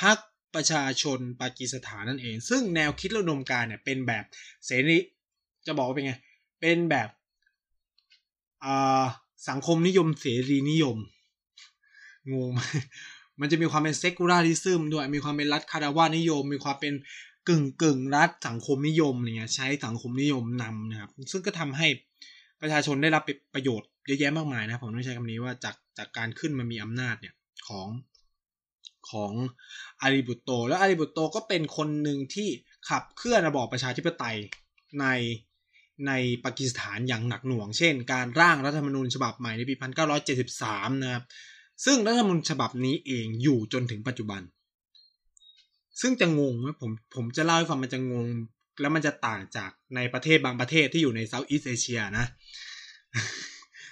Speaker 1: พรรคประชาชนปากีสถานนั่นเอง ซึ่งแนวคิดและดมการเนี่ยเป็นแบบเสรีจะบอกว่าเป็นไง เป็นแบบสังคมนิยมเสรีนิยม งงมันจะมีความเป็นเซกูราริซึมด้วย มีความเป็นรัฐคาราวานิยม มีความเป็นกึ่งกึ่งรัฐสังคมนิยมเนี่ยใช้สังคมนิยมนำนะครับ ซึ่งก็ทำให้ ประชาชนได้รับประโยชน์เยอะแยะมากมายนะผมต้องใช้คำนี้ว่าจากจากการขึ้นมามีอำนาจเนี่ยของของอาริบุโต แล้วอาริบุโตก็เป็นคนหนึ่งที่ขับเคลื่อนระบอบประชาธิปไตยในในปากีสถานอย่างหนักหน่วง เช่น การร่างรัฐธรรมนูญฉบับใหม่ในปี 1973 นะครับ ซึ่งรัฐธรรมนูญฉบับนี้เองอยู่จนถึงปัจจุบัน ซึ่งจะงงไหมผมผมจะเล่าให้ฟังมันจะงง แล้วมันจะต่างจากในประเทศบางประเทศที่อยู่ในเซาท์อีสเอเชียนะ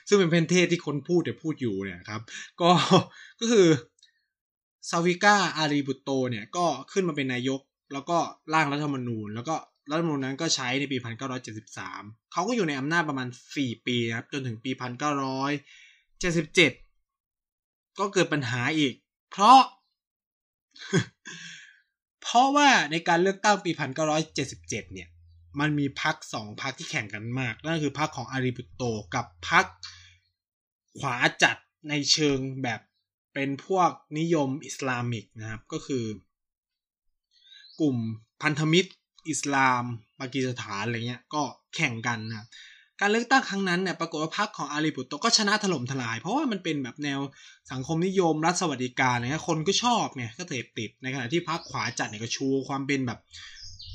Speaker 1: ซึ่งเป็นประเทศที่คนพูดแต่พูดอยู่เนี่ยครับ ก็ก็คือซาวิก้าอารีบุตโตเนี่ยก็ขึ้นมาเป็นนายก แล้วก็ร่างรัฐธรรมนูญ แล้วก็รัฐธรรมนูญนั้นก็ใช้ในปี 1973 เขาก็อยู่ในอำนาจประมาณ 4 ปีนะครับ จนถึงปี 1977 ก็เกิดปัญหาอีก เพราะ เพราะว่าในการเลือกตั้งปี 1977 เนี่ย มันมีพรรคสองพรรคที่แข่งกันมาก นั่นคือพรรคของอารีบุโตกับพรรคขวาจัดในเชิงแบบเป็นพวกนิยมอิสลามิกนะครับ ก็คือ กลุ่มพันธมิตรอิสลามปากีสถานอะไรเงี้ยก็แข่งกันนะ การเลือกตั้งครั้งนั้นเนี่ยปรากฏว่าพรรคของอาลีบุตโตก็ชนะถล่มทลาย เพราะว่ามันเป็นแบบแนวสังคมนิยมรัฐสวัสดิการอะไรคนก็ชอบเนี่ยก็เสพติดในขณะที่พรรคขวาจัดเนี่ยก็ชูความเป็นแบบ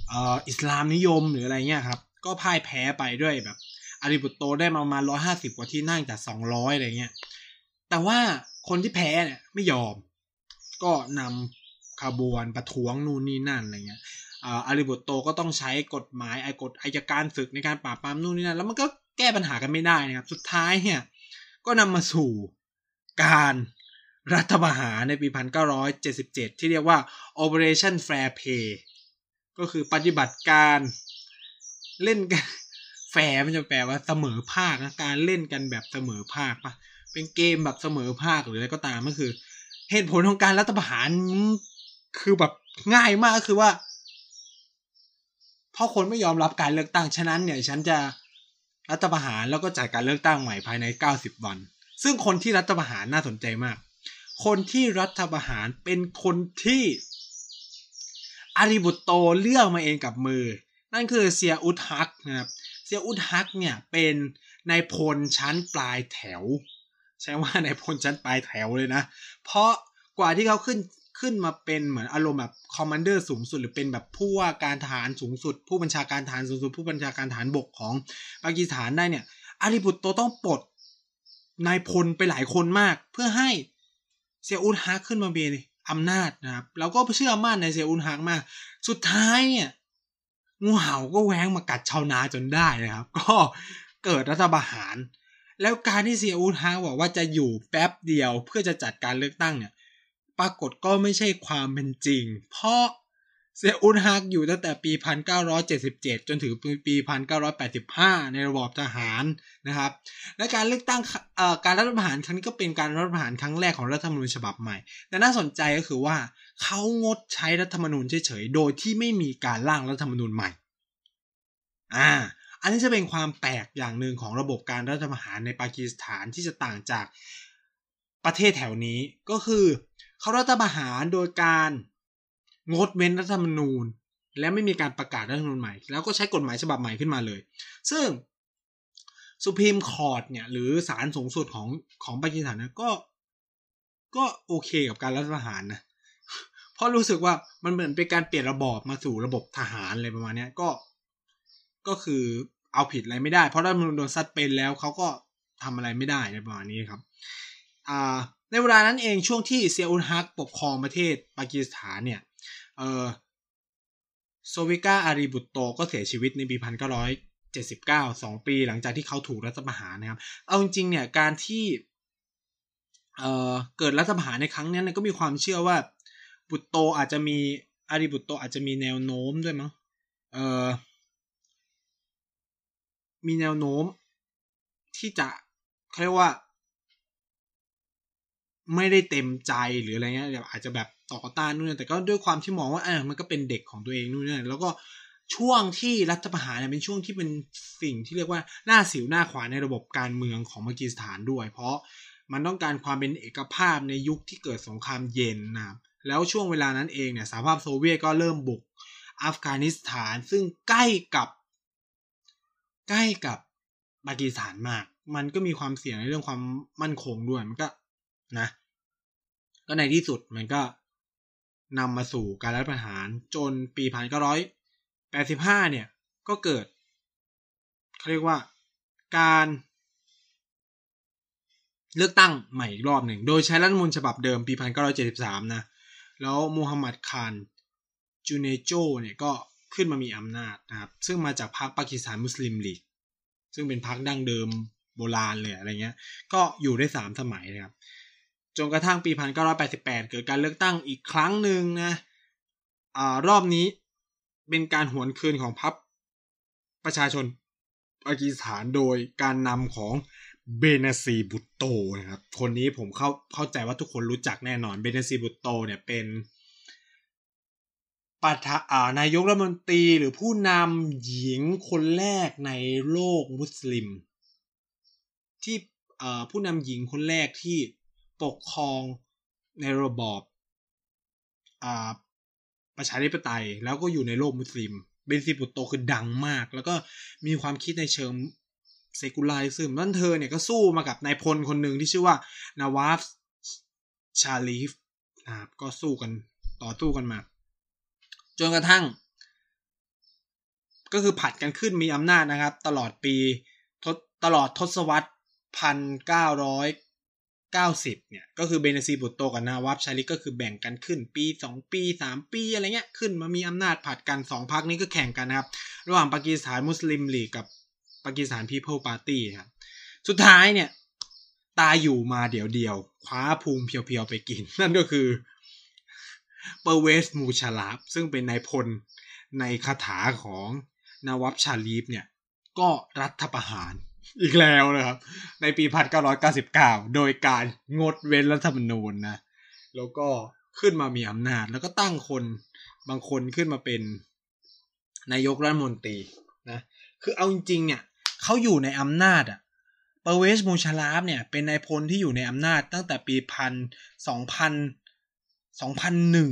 Speaker 1: เอ่ออิสลามนิยมหรืออะไรเงี้ยครับก็พ่ายแพ้ไปด้วยแบบอาลีบุตโตได้มาประมาณร้อยห้าสิบกว่าที่นั่งจากสองร้อยอะไรเงี้ยแต่ว่าคนที่แพ้เนี่ยไม่ยอม ก็นำขบวนประท้วงนู่นนี่นั่นอะไรเงี้ย อาริบุตโตก็ต้องใช้กฎหมายไอ้กฎอายการศึกในการปราบปรามนู่นนี่นั่นแล้วมันก็แก้ปัญหากันไม่ได้นะครับ สุดท้ายเนี่ยก็นำมาสู่การรัฐประหารในปี 1977 ที่เรียกว่า Operation Fair Play ก็คือปฏิบัติการเล่นกันแฟร์มันจะแปลว่าเสมอภาคนะการเล่นกันแบบเสมอภาคปะเป็นเกมแบบเสมอภาคหรืออะไรก็ตามก็คือ เหตุผลของการรัฐประหารคือแบบง่ายมากคือว่า เพราะคนไม่ยอมรับการเลือกตั้งฉะนั้นเนี่ยฉันจะรัฐประหารแล้วก็จัดการเลือกตั้งใหม่ภายใน 90 วัน ซึ่งคนที่รัฐประหารน่าสนใจมาก คนที่รัฐประหารเป็นคนที่อาริบุตโตเลือกมาเองกับมือ นั่นคือเซียอุทฮักนะครับเซียอุทฮักเนี่ยเป็นนายพลชั้นปลายแถว ใช่ว่านายพลชั้นปลายแถวเลยนะ เพราะกว่าที่เขาขึ้น ขึ้นมาเป็นเหมือนอารมณ์แบบ commander สูงสุด หรือเป็นแบบผู้ว่าการทหารสูงสุด ผู้บัญชาการทหารสูงสุด ผู้บัญชาการทหารบกของปากีสถานได้เนี่ยอาลีบุตโตต้องปลดนายพลไปหลายคนมาก เพื่อให้เซียอุลฮักขึ้นมาเป็นอำนาจนะครับแล้วก็เชื่อมั่นในเซียอุลฮักมาก สุดท้ายเนี่ยงูเห่าก็แว้งมากัดชาวนาจนได้นะครับ ก็เกิดรัฐประหาร แล้วการที่เซียอุลฮักบอกว่าจะอยู่แป๊บเดียวเพื่อจะจัดการเลือกตั้งเนี่ย ปรากฏก็ไม่ใช่ความเป็นจริง เพราะเซอุนฮักอยู่ตั้งแต่ปี 1977 จนถึงปี 1985 ในระบอบทหารนะครับ และการเลือกตั้งการรัฐประหารครั้งนี้ก็เป็นการรัฐประหารครั้งแรกของรัฐธรรมนูญฉบับใหม่ แต่น่าสนใจก็คือว่าเขางดใช้รัฐธรรมนูญเฉยๆ โดยที่ไม่มีการร่างรัฐธรรมนูญใหม่ อ่า อันนี้จะเป็นความแปลกอย่างหนึ่งของระบบการรัฐประหารในปากีสถานที่จะต่างจากประเทศแถวนี้ก็คือ เขารัฐประหารโดยการงดเว้นรัฐธรรมนูญ และไม่มีการประกาศรัฐธรรมนูญใหม่ แล้วก็ใช้กฎหมายฉบับใหม่ขึ้นมาเลย ซึ่งสุพรีมคอร์ดเนี่ยหรือศาลสูงสุดของของปากีสถานนะก็ ก็โอเคกับการรัฐประหารนะเพราะรู้สึกว่ามันเหมือนเป็นการเปลี่ยนระบอบมาสู่ระบบทหารอะไรประมาณนี้ก็ ก็คือเอาผิดอะไรไม่ได้ เพราะรัฐธรรมนูญโดนซัดเป็นแล้วเขาก็ทำอะไรไม่ได้ในประมาณนี้ครับ อ่า ในเวลานั้นเองช่วงที่เซียอุลฮักปกครองประเทศปากีสถานเนี่ยเออโซวิกาอารีบุตโตก็เสียชีวิตในปีพันเก้าร้อยเจ็ดสิบเก้าสองปีหลังจากที่เขาถูกรัฐประหารนะครับ เอาจริงเนี่ยการที่เออเกิดรัฐประหารในครั้งนี้นก็มีความเชื่อว่าบุตโตอาจจะมีอารีบุตโตอาจจะมีแนวโน้มด้วยมั้งเออมีแนวโน้มที่จะเขาเรียกว่า ไม่ได้เต็มใจหรืออะไรเงี้ยอาจจะแบบต่อต้านนู่นแต่ก็ด้วยความที่มองว่าอ่ามันก็เป็นเด็กของตัวเองนู่นนี่แล้วก็ช่วงที่รัฐประหารเนี่ยเป็นช่วงที่เป็นสิ่งที่เรียกว่าหน้าสิวหน้าขวานในระบบการเมืองของปากีสถานด้วย เพราะมันต้องการความเป็นเอกภาพในยุคที่เกิดสงครามเย็นนะครับแล้วช่วงเวลานั้นเองเนี่ยสหภาพโซเวียตก็เริ่มบุกอัฟกานิสถานซึ่งใกล้กับใกล้กับปากีสถานมาก มันก็มีความเสี่ยงในเรื่องความมั่นคงด้วย มันก็ นะ ก็ในที่สุดมันก็นำมาสู่การรัฐประหารจนปีพันเก้าร้อยแปดสิบห้าเนี่ย ก็เกิดเขาเรียกว่าการ เลือกตั้งใหม่อีกรอบหนึ่ง โดยใช้รัฐมนูญฉบับเดิมปีพันเก้าร้อยเจ็ดสิบสามนะ แล้วมูฮัมหมัดคานจูเนโจเนี่ยก็ขึ้นมามีอำนาจนะครับ ซึ่งมาจากพรรคปากีสถานมุสลิมลีกซึ่งเป็นพรรคดั้งเดิมโบราณเลยอะไรเงี้ย ก็อยู่ได้สามสมัยนะครับ จนกระทั่งปี 1988 เกิดการเลือกตั้งอีกครั้งหนึ่งนะอ่ารอบนี้เป็นการหวนคืนของพรรคประชาชนปากีสถานโดยการนำของเบนซีบุตโตนะครับ คนนี้ผมเข้าเข้าใจว่าทุกคนรู้จักแน่นอน เบนซีบุตโตเนี่ยเป็นประธานานายกรัฐมนตรีหรือผู้นำหญิงคนแรกในโลกมุสลิม ที่ผู้นำหญิงคนแรกที่ ปกครองในระบอบอ่าประชาธิปไตย แล้วก็อยู่ในโลกมุสลิม เบนซีบุตโตคือดังมาก แล้วก็มีความคิดในเชิงเซกุลซึมนั่นเธอเนี่ยก็สู้มากับนายพลคนหนึ่งที่ชื่อว่านาวาฟชาลีฟนะครับก็สู้กันต่อสู้กันมา จนกระทั่ง ก็คือผัดกันขึ้นมีอำนาจนะครับ ตลอดปีทศตลอดทศวรรษพันเก้าร้อย เก้าสิบเนี่ย ก็คือเบเนซีบุตโตกับนาวับชาลิกก็คือแบ่งกันขึ้นปีสองปีสามปีอะไรเงี้ยขึ้นมามีอำนาจผัดกันสองพักนี้ก็แข่งกันนะครับ ระหว่างปากีสถานมุสลิมลีกกับปากีสถาน People Party ครับสุดท้ายเนี่ย ตาอยู่มาเดี๋ยวเดียวคว้าพุงเพียวๆไปกิน นั่นก็คือเปอร์เวซมูชาร์ราฟซึ่งเป็นนายพลในคาถาของนาวาซชารีฟเนี่ย ก็รัฐประหาร อีกแล้วนะครับ ในปี 1999 โดยการงดเว้นรัฐธรรมนูญนะ แล้วก็ขึ้นมามีอำนาจ แล้วก็ตั้งคนบางคนขึ้นมาเป็นนายกรัฐมนตรีนะ คือเอาจริงๆเนี่ยเขาอยู่ในอำนาจอะเปอร์เวสมูชาลาฟเนี่ยเป็นนายพลที่อยู่ในอำนาจตั้งแต่ปีพันสองพันสองพันหนึ่ง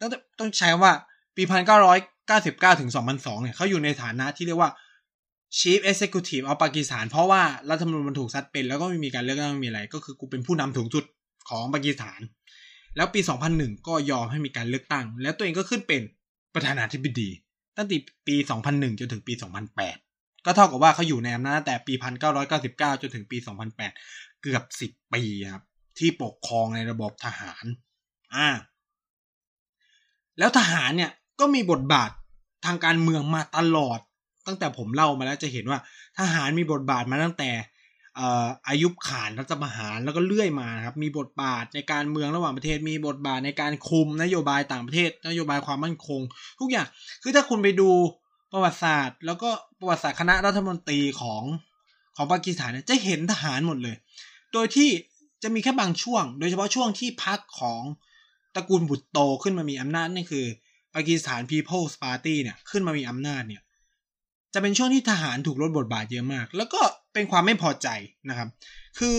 Speaker 1: ต้องต้องใช้ว่าปีพันเก้าร้อยเก้าสิบเก้าถึงสองพันสองเนี่ยเขาอยู่ในฐานะที่เรียกว่า Chief Executive of ปากีสถานเพราะว่ารัฐธรรมนูญมันถูกซัดเป็นแล้วก็ไม่มีการเลือกตั้งมีอะไร ก็คือกูเป็นผู้นำสูงสุดของปากีสถาน แล้วปี 2001 ก็ยอมให้มีการเลือกตั้ง แล้วตัวเองก็ขึ้นเป็นประธานาธิบดี ตั้งแต่ปี 2001 จนถึงปี 2008 ก็เท่ากับว่าเขาอยู่ในอำนาจแต่ปี 1999 จนถึงปี 2008 เกือบ 10 ปีครับ ที่ปกครองในระบบทหารอ่าแล้วทหารเนี่ยก็มีบทบาททางการเมืองมาตลอด ตั้งแต่ผมเล่ามาแล้วจะเห็นว่าทหารมีบทบาทมาตั้งแต่อายุขานรัฐประหารแล้วก็เลื่อยมาครับมีบทบาทในการเมืองระหว่างประเทศ มีบทบาทในการคุมนโยบายต่างประเทศ นโยบายความมั่นคง ทุกอย่างคือถ้าคุณไปดูประวัติศาสตร์ แล้วก็ประวัติศาสตร์คณะรัฐมนตรีของของปากีสถานเนี่ยจะเห็นทหารหมดเลย โดยที่จะมีแค่บางช่วง โดยเฉพาะช่วงที่พักของตระกูลบุตรโตขึ้นมามีอำนาจนี่คือปากีสถาน People's Party เนี่ยขึ้นมามีอำนาจเนี่ย จะเป็นช่วงที่ทหารถูกลดบทบาทเยอะมาก แล้วก็เป็นความไม่พอใจนะครับ คือ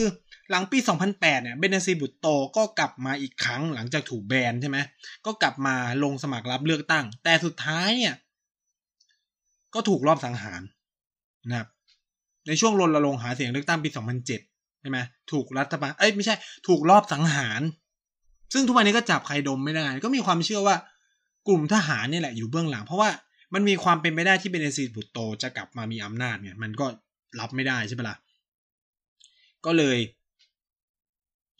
Speaker 1: หลังปี 2008 เนี่ย เบนซีบุตโตก็กลับมาอีกครั้งหลังจากถูกแบนใช่ไหม ก็กลับมาลงสมัครรับเลือกตั้ง แต่สุดท้ายเนี่ย ก็ถูกรอบสังหารนะครับ ในช่วงรณรงค์หาเสียงเลือกตั้งปี 2007 ใช่ไหม ถูกรัฐบาล เอ้ยไม่ใช่ ถูกรอบสังหาร ซึ่งทุกวันนี้ก็จับใครดมไม่ได้ ก็มีความเชื่อว่ากลุ่มทหารนี่แหละอยู่เบื้องหลัง เพราะว่า มันมีความเป็นไปได้ที่เบเนซีบุตโตจะกลับมามีอำนาจเนี่ยมันก็รับไม่ได้ใช่ไหมล่ะก็เลย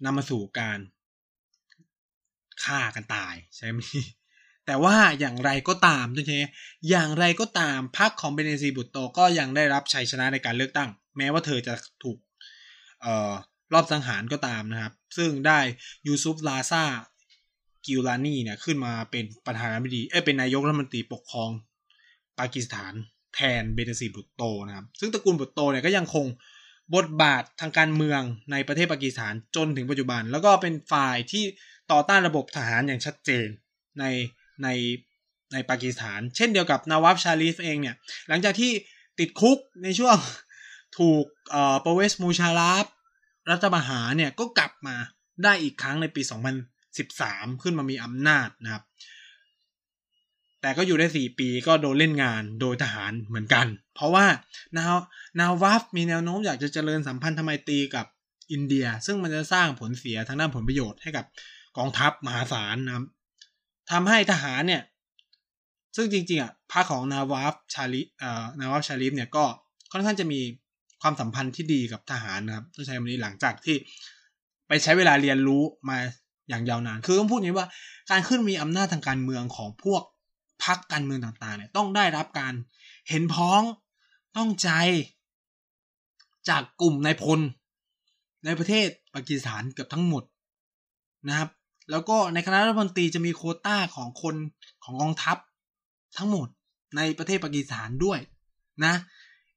Speaker 1: นำมาสู่การฆ่ากันตายใช่ไหมแต่ว่าอย่างไรก็ตามใช่ไหมอย่างไรก็ตามพรรคของเบเนซีบุตโตก็ยังได้รับชัยชนะในการเลือกตั้ง แม้ว่าเธอจะถูกเอ่อรอบสังหารก็ตามนะครับ ซึ่งได้ยูซุฟลาซากิลลานีเนี่ยขึ้นมาเป็นประธานาธิบดีเอ้เป็นนายกรัฐมนตรีปกครอง ปากีสถานแทนเบเนซีบุตโตนะครับซึ่งตระกูลบุตโตเนี่ยก็ยังคงบทบาททางการเมืองในประเทศปากีสถานจนถึงปัจจุบัน แล้วก็เป็นฝ่ายที่ต่อต้านระบบทหารอย่างชัดเจนในในในปากีสถาน เช่นเดียวกับนาวับชาลีฟเองเนี่ยหลังจากที่ติดคุกในช่วงถูกเอ่อประเวสมูชาลาฟรัฐประหารเนี่ยก็กลับมาได้อีกครั้งในปี 2013 ขึ้นมามีอำนาจนะครับ แต่ก็อยู่ได้ 4 ปีก็โดนเล่นงานโดยทหารเหมือนกัน เพราะว่านาวนาวัฟมีแนวโน้มอยากจะเจริญสัมพันธไมตรีกับอินเดีย ซึ่งมันจะสร้างผลเสียทางด้านผลประโยชน์ให้กับกองทัพมหาศาลนะครับทำให้ทหารเนี่ย ซึ่งจริงๆอะพรรคของนาวาฟชาลิเอ่อนาวาฟชาลิฟเนี่ยก็ค่อนข้างจะมีความสัมพันธ์ที่ดีกับทหารนะครับต้องใช้คำนี้หลังจากที่ไปใช้เวลาเรียนรู้มาอย่างยาวนาน คือต้องพูดอย่างนี้ว่าการขึ้นมีอำนาจทางการเมืองของพวก พรรคการเมืองต่างๆเนี่ยต้องได้รับการเห็นพ้องต้องใจ จากกลุ่มนายพล ในประเทศปากีสถานเกือบทั้งหมดนะครับ แล้วก็ในคณะรัฐมนตรีจะมีโคต้าของคนของกองทัพทั้งหมดในประเทศปากีสถานด้วยนะ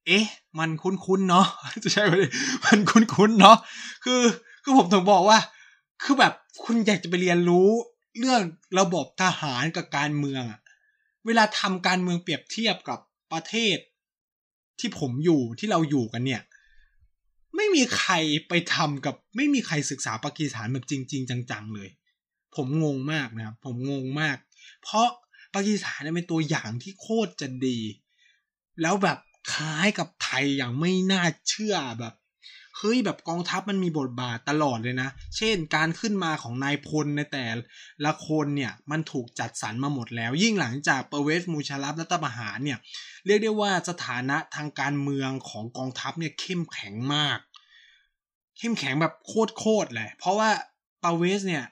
Speaker 1: เอ๊ะ มันคุ้นๆเนาะจะใช่ไหมมันคุ้นๆเนาะคือคือผมถึงบอกว่า คือแบบคุณอยากจะไปเรียนรู้เรื่องระบบทหารกับการเมืองอะ เวลาทำการเมืองเปรียบเทียบกับประเทศ ที่ผมอยู่ที่เราอยู่กันเนี่ย ไม่มีใครไปทำกับ ไม่มีใครศึกษาปากีสถานแบบจริง ๆ จังๆเลย ผมงงมากนะครับ ผมงงมาก เพราะปากีสถานเป็นตัวอย่างที่โคตรจะดี แล้วแบบคล้ายกับไทยอย่างไม่น่าเชื่อแบบ เฮ้ยแบบกองทัพมันมีบทบาทตลอดเลยนะ เช่นการขึ้นมาของนายพลในแต่ละคนเนี่ยมันถูกจัดสรรมาหมดแล้ว ยิ่งหลังจากเปเวสมูชารับรัฐประหารเนี่ยเรียกได้ว่าสถานะทางการเมืองของกองทัพเนี่ยเข้มแข็งมาก เข้มแข็งแบบโคตรๆเลยเพราะว่าเปเวสเนี่ย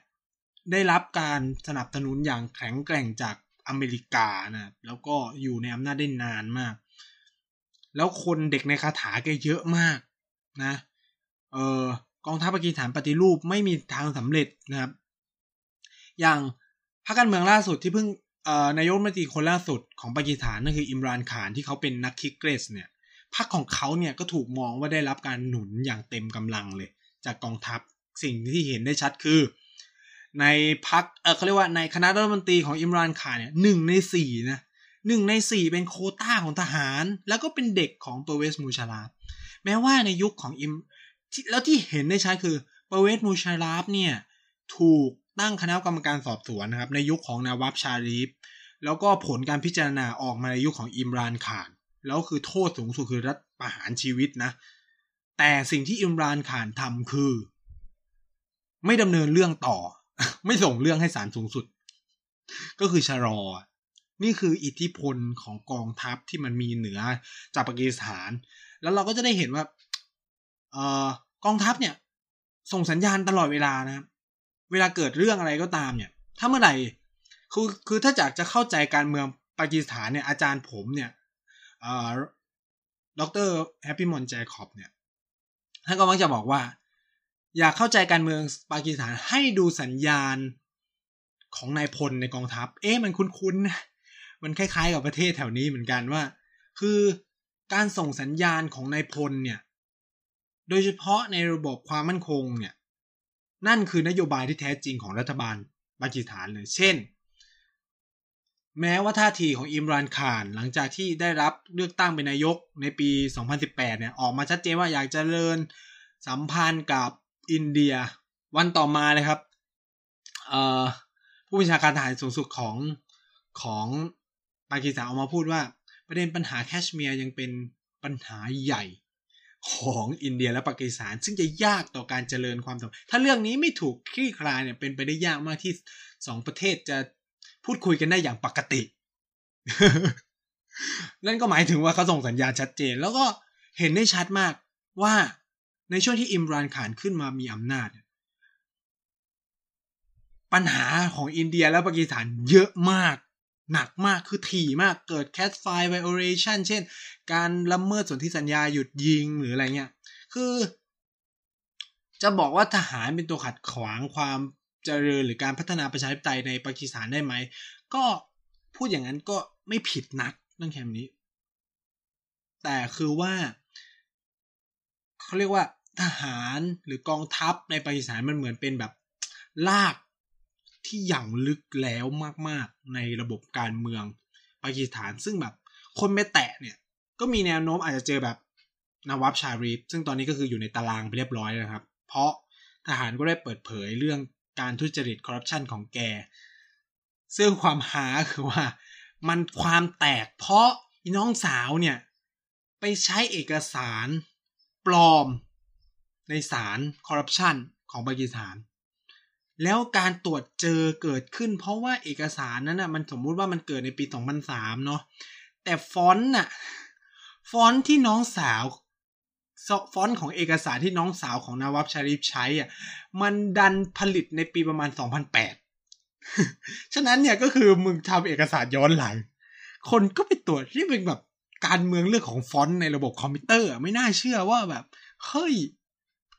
Speaker 1: ได้รับการสนับสนุนอย่างแข็งแกร่งจากอเมริกานะแล้วก็อยู่ในอำนาจได้นานมาก แล้วคนเด็กในคาถาแกเยอะมากนะ เออกองทัพปากีสถานปฏิรูปไม่มีทางสำเร็จนะครับ อย่างพรรคการเมืองล่าสุดที่เพิ่งนายกรัฐมนตรีคนล่าสุดของปากีสถานนั่นคืออิมรานขานที่เขาเป็นนักคิกเกรสเนี่ยพรรคของเขาเนี่ยก็ถูกมองว่าได้รับการหนุนอย่างเต็มกำลังเลย จากกองทัพสิ่งที่เห็นได้ชัดคือ ในพรรคเออเขาเรียกว่าในคณะรัฐมนตรีของอิมรานขานเนี่ยหนึ่งในสี่นะหนึ่งในสี่เป็นโควตาของทหาร แล้วก็เป็นเด็กของเปอร์เวซมูชาร์ราฟแม้ว่าในยุคของอิม แล้วที่เห็นได้ชัดคือเปอร์เวซมูชาร์ราฟเนี่ย ถูกตั้งคณะกรรมการสอบสวนนะครับ ในยุคของนาวาซชารีฟแล้วก็ผลการพิจารณาออกมาในยุคของอิมรานขาน แล้วคือโทษสูงสุดคือรัฐประหารชีวิตนะ แต่สิ่งที่อิมรานขานทำคือ ไม่ดำเนินเรื่องต่อ ไม่ส่งเรื่องให้ศาลสูงสุด ก็คือชะลอนี่คืออิทธิพลของกองทัพที่มันมีเหนือจากปากีสถาน แล้วเราก็จะได้เห็นว่า กองทัพเนี่ย ส่งสัญญาณตลอดเวลานะครับ เวลาเกิดเรื่องอะไรก็ตามเนี่ย ถ้าเมื่อไหร่คือคือถ้าจากจะเข้าใจการเมืองปากีสถานเนี่ยอาจารย์ผมเนี่ยเอ่อดรแฮปปี้มอนแจคอบเนี่ยท่านก็มักจะบอกว่า อยากเข้าใจการเมืองปากีสถานให้ดูสัญญาณของนายพลในกองทัพ เอ๊ะมันคุ้นๆนะมันคล้ายๆกับประเทศแถวนี้เหมือนกันว่า คือการส่งสัญญาณของนายพลเนี่ย โดยเฉพาะในระบบความมั่นคงเนี่ยนั่นคือนโยบายที่แท้จริงของรัฐบาลปากีสถานเลย เช่น แม้ว่าท่าทีของอิมรานขานหลังจากที่ได้รับเลือกตั้งเป็นนายกในปี 2018 เนี่ยออกมาชัดเจนว่าอยากจะเริญสัมพันธ์กับอินเดีย วันต่อมาเลยครับผู้บัญชาการทหารสูงสุดของของปากีสถานออกมาพูดว่า ประเด็นปัญหาแคชเมียร์ยังเป็นปัญหาใหญ่ ของอินเดียและปากีสถาน ซึ่งจะยากต่อการเจริญความสัมพันธ์ถ้าเรื่องนี้ไม่ถูกคลี่คลายเนี่ยเป็นไปได้ยากมากที่สองประเทศจะพูดคุยกันได้อย่างปกติ นั่นก็หมายถึงว่าเขาส่งสัญญาณชัดเจน แล้วก็เห็นได้ชัดมากว่าในช่วงที่อิมรานขานขึ้นมามีอำนาจ ปัญหาของอินเดียและปากีสถานเยอะมาก หนักมากคือถี่มากเกิด cat file violation เช่น การละเมิดสนธิสัญญาหยุดยิงหรืออะไรเงี้ย คือ จะบอกว่าทหารเป็นตัวขัดขวางความเจริญหรือการพัฒนาประชาธิปไตยในปากีสถานได้ไหม ก็พูดอย่างนั้นก็ไม่ผิดนักเรื่องแค่นี้ แต่คือว่า เขาเรียกว่าทหารหรือกองทัพในปากีสถานมันเหมือนเป็นแบบลาก ที่อย่างลึกแล้วมากๆ ในระบบการเมืองปากีสถาน ซึ่งแบบคนไม่แตะเนี่ย ก็มีแนวโน้มอาจจะเจอแบบนวับชารีฟซึ่งตอนนี้ก็คืออยู่ในตารางไปเรียบร้อยแล้วครับ เพราะทหารก็ได้เปิดเผยเรื่องการทุจริตคอร์รัปชันของแก ซึ่งความหาคือว่า มันความแตกเพราะน้องสาวเนี่ย ไปใช้เอกสารปลอมในศาลคอร์รัปชันของปากีสถาน แล้วการตรวจเจอเกิดขึ้น เพราะว่าเอกสารนั้นน่ะมันสมมุติว่ามันเกิดในปี 2003 เนาะแต่ฟอนต์น่ะฟอนต์ที่น้องสาวฟอนต์ของเอกสารที่น้องสาวของนาวาซชารีฟใช้อะมันดันผลิตในปีประมาณ 2008 ฉะนั้นเนี่ยก็คือมึงทำเอกสารย้อนหลัง คนก็ไปตรวจที่เป็นแบบการเมืองเรื่องของฟอนต์ในระบบคอมพิวเตอร์ ไม่น่าเชื่อว่าแบบ เฮ้ย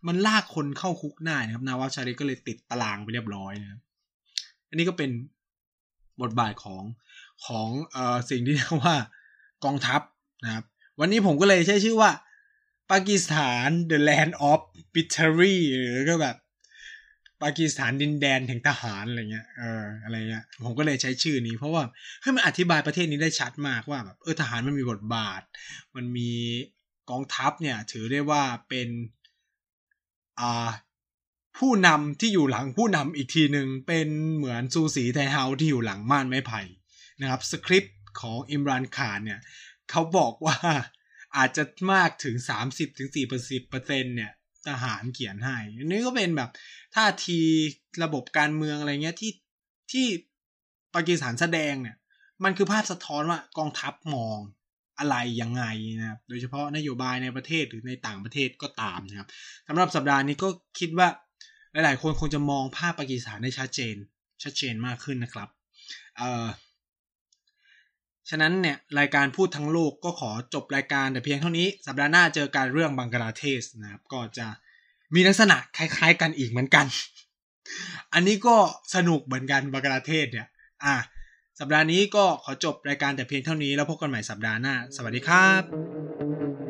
Speaker 1: มันลากคนเข้าคุกหน้านะครับ นาวาชาริก็เลยติดตารางไปเรียบร้อยนะครับอันนี้ก็เป็นบทบาทของของเอ่อสิ่งที่เรียกว่ากองทัพนะครับ วันนี้ผมก็เลยใช้ชื่อว่าปากีสถาน the land of bittery หรือก็แบบปากีสถานดินแดนแห่งทหารอะไรเงี้ย เออ อะไรเงี้ย ผมก็เลยใช้ชื่อนี้ เพราะว่าให้มันอธิบายประเทศนี้ได้ชัดมากว่าแบบเออทหารมันมีบทบาท มันมีกองทัพเนี่ย ถือได้ว่าเป็น ผู้นำที่อยู่หลังผู้นำอีกทีหนึ่งเป็นเหมือนซูสีไทเฮาที่อยู่หลังม่านไม้ไผ่นะครับสคริปต์ของอิมรานคารเนี่ยเขาบอกว่าอาจจะมากถึงสามสิบถึงสี่เปอร์เซ็นเนี่ยทหารเขียนให้อันนี้ก็เป็นแบบท่าทีระบบการเมืองอะไรเงี้ยที่ที่ปากีสถานแสดงเนี่ย มันคือภาพสะท้อนว่ากองทัพมอง อะไรยังไงนะครับโดยเฉพาะนโยบายในประเทศหรือในต่างประเทศก็ตามนะครับสำหรับสัปดาห์นี้ก็คิดว่าหลาย ๆ คนคงจะมองภาพปากีสถานได้ชัดเจน ชัดเจนมากขึ้นนะครับเอ่อฉะนั้นเนี่ยรายการพูดทั้งโลกก็ขอจบรายการแต่เพียงเท่านี้สัปดาห์หน้าเจอการเรื่องบังกลาเทศนะครับ ก็จะมีลักษณะคล้าย ๆ กันอีกเหมือนกัน อันนี้ก็สนุกเหมือนกันบังกลาเทศเนี่ย อะ สัปดาห์นี้ก็ขอจบรายการแต่เพียงเท่านี้แล้วพบกันใหม่สัปดาห์หน้า สวัสดีครับ